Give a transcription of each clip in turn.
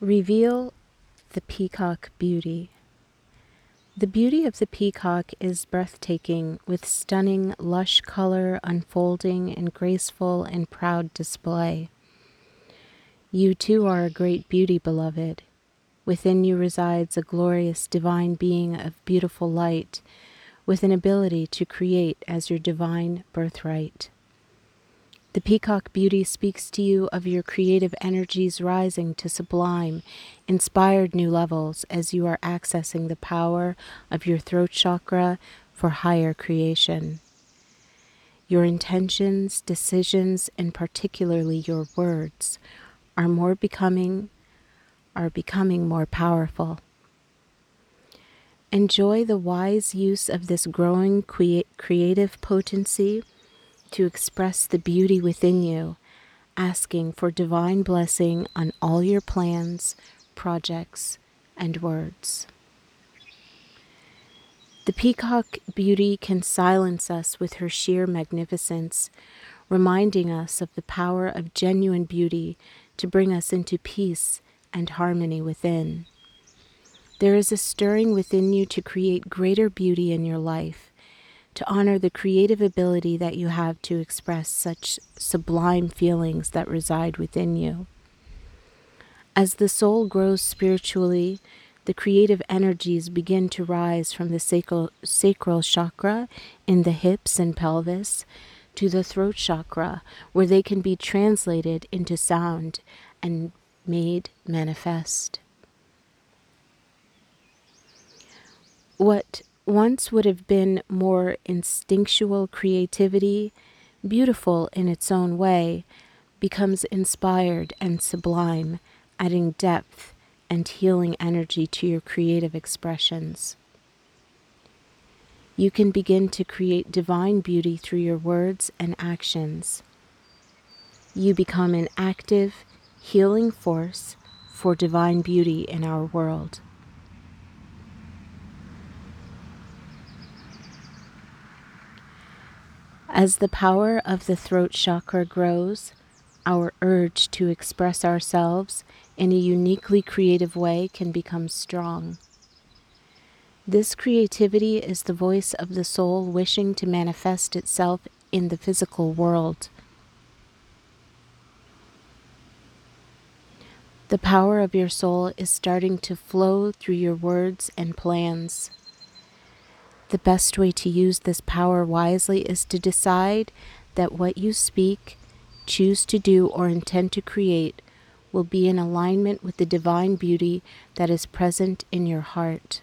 Reveal the peacock beauty. The beauty of the peacock is breathtaking, with stunning, lush color unfolding in graceful and proud display. You too are a great beauty, beloved. Within you resides a glorious divine being of beautiful light, with an ability to create as your divine birthright. The peacock beauty speaks to you of your creative energies rising to sublime, inspired new levels as you are accessing the power of your throat chakra for higher creation. Your intentions, decisions, and particularly your words are more becoming are becoming more powerful. Enjoy the wise use of this growing creative potency to express the beauty within you, asking for divine blessing on all your plans, projects, and words. The peacock beauty can silence us with her sheer magnificence, reminding us of the power of genuine beauty to bring us into peace and harmony within. There is a stirring within you to create greater beauty in your life to honor the creative ability that you have to express such sublime feelings that reside within you. As the soul grows spiritually, the creative energies begin to rise from the sacral, sacral chakra in the hips and pelvis to the throat chakra, where they can be translated into sound and made manifest. What once would have been more instinctual creativity, beautiful in its own way, becomes inspired and sublime, adding depth and healing energy to your creative expressions. You can begin to create divine beauty through your words and actions. You become an active, healing force for divine beauty in our world. As the power of the throat chakra grows, our urge to express ourselves in a uniquely creative way can become strong. This creativity is the voice of the soul wishing to manifest itself in the physical world. The power of your soul is starting to flow through your words and plans. The best way to use this power wisely is to decide that what you speak, choose to do, or intend to create will be in alignment with the divine beauty that is present in your heart.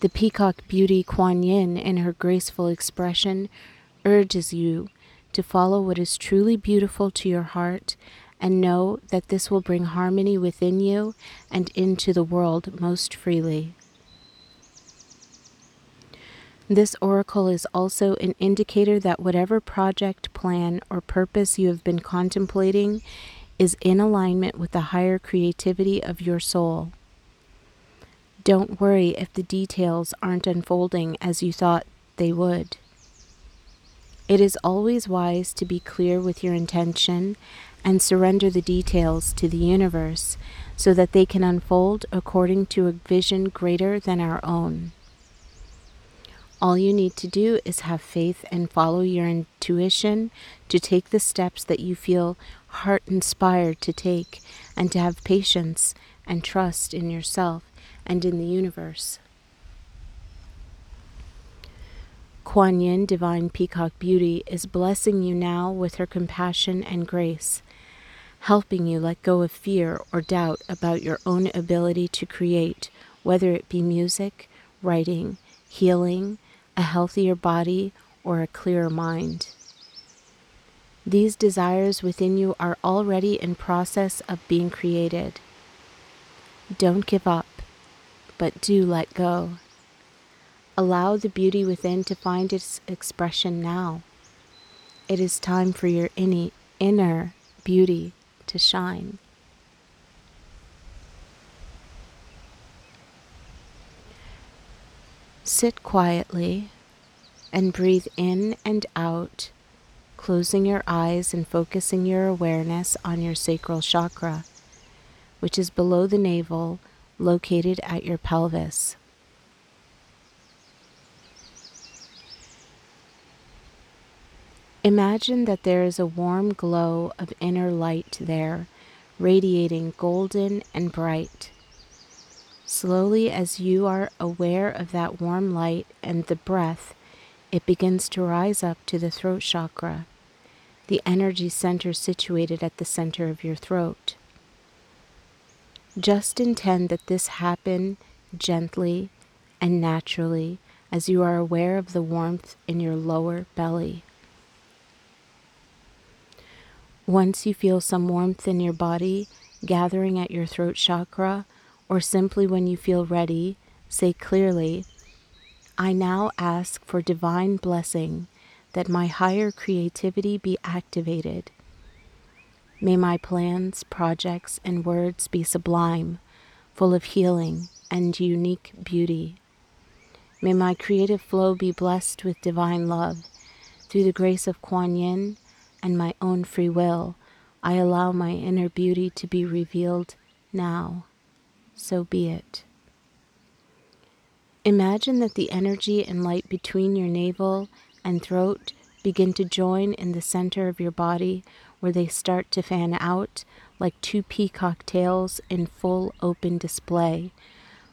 The peacock beauty Kuan Yin, in her graceful expression, urges you to follow what is truly beautiful to your heart and know that this will bring harmony within you and into the world most freely. This oracle is also an indicator that whatever project, plan, or purpose you have been contemplating is in alignment with the higher creativity of your soul. Don't worry if the details aren't unfolding as you thought they would. It is always wise to be clear with your intention and surrender the details to the universe so that they can unfold according to a vision greater than our own. All you need to do is have faith and follow your intuition to take the steps that you feel heart inspired to take, and to have patience and trust in yourself and in the universe. Kuan Yin, Divine Peacock Beauty, is blessing you now with her compassion and grace, helping you let go of fear or doubt about your own ability to create, whether it be music, writing, healing, a healthier body, or a clearer mind. These desires within you are already in process of being created. Don't give up, but do let go. Allow the beauty within to find its expression now. It is time for your inner beauty to shine. Sit quietly and breathe in and out, closing your eyes and focusing your awareness on your sacral chakra, which is below the navel, located at your pelvis. Imagine that there is a warm glow of inner light there, radiating golden and bright. Slowly, as you are aware of that warm light and the breath, it begins to rise up to the throat chakra, the energy center situated at the center of your throat. Just intend that this happen gently and naturally as you are aware of the warmth in your lower belly. Once you feel some warmth in your body gathering at your throat chakra, or simply when you feel ready, say clearly, I now ask for divine blessing that my higher creativity be activated. May my plans, projects, and words be sublime, full of healing and unique beauty. May my creative flow be blessed with divine love. Through the grace of Kuan Yin, and my own free will, I allow my inner beauty to be revealed now. So be it. Imagine that the energy and light between your navel and throat begin to join in the center of your body where they start to fan out like two peacock tails in full open display,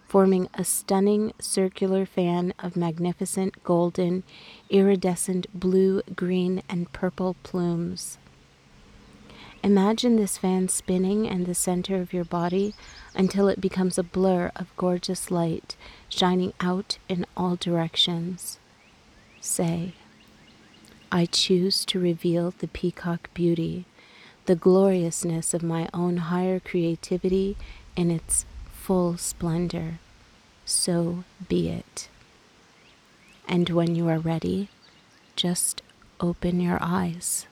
forming a stunning circular fan of magnificent golden, iridescent blue, green, and purple plumes. Imagine this fan spinning in the center of your body until it becomes a blur of gorgeous light shining out in all directions. Say, I choose to reveal the peacock beauty, the gloriousness of my own higher creativity in its full splendor. So be it. And when you are ready, just open your eyes.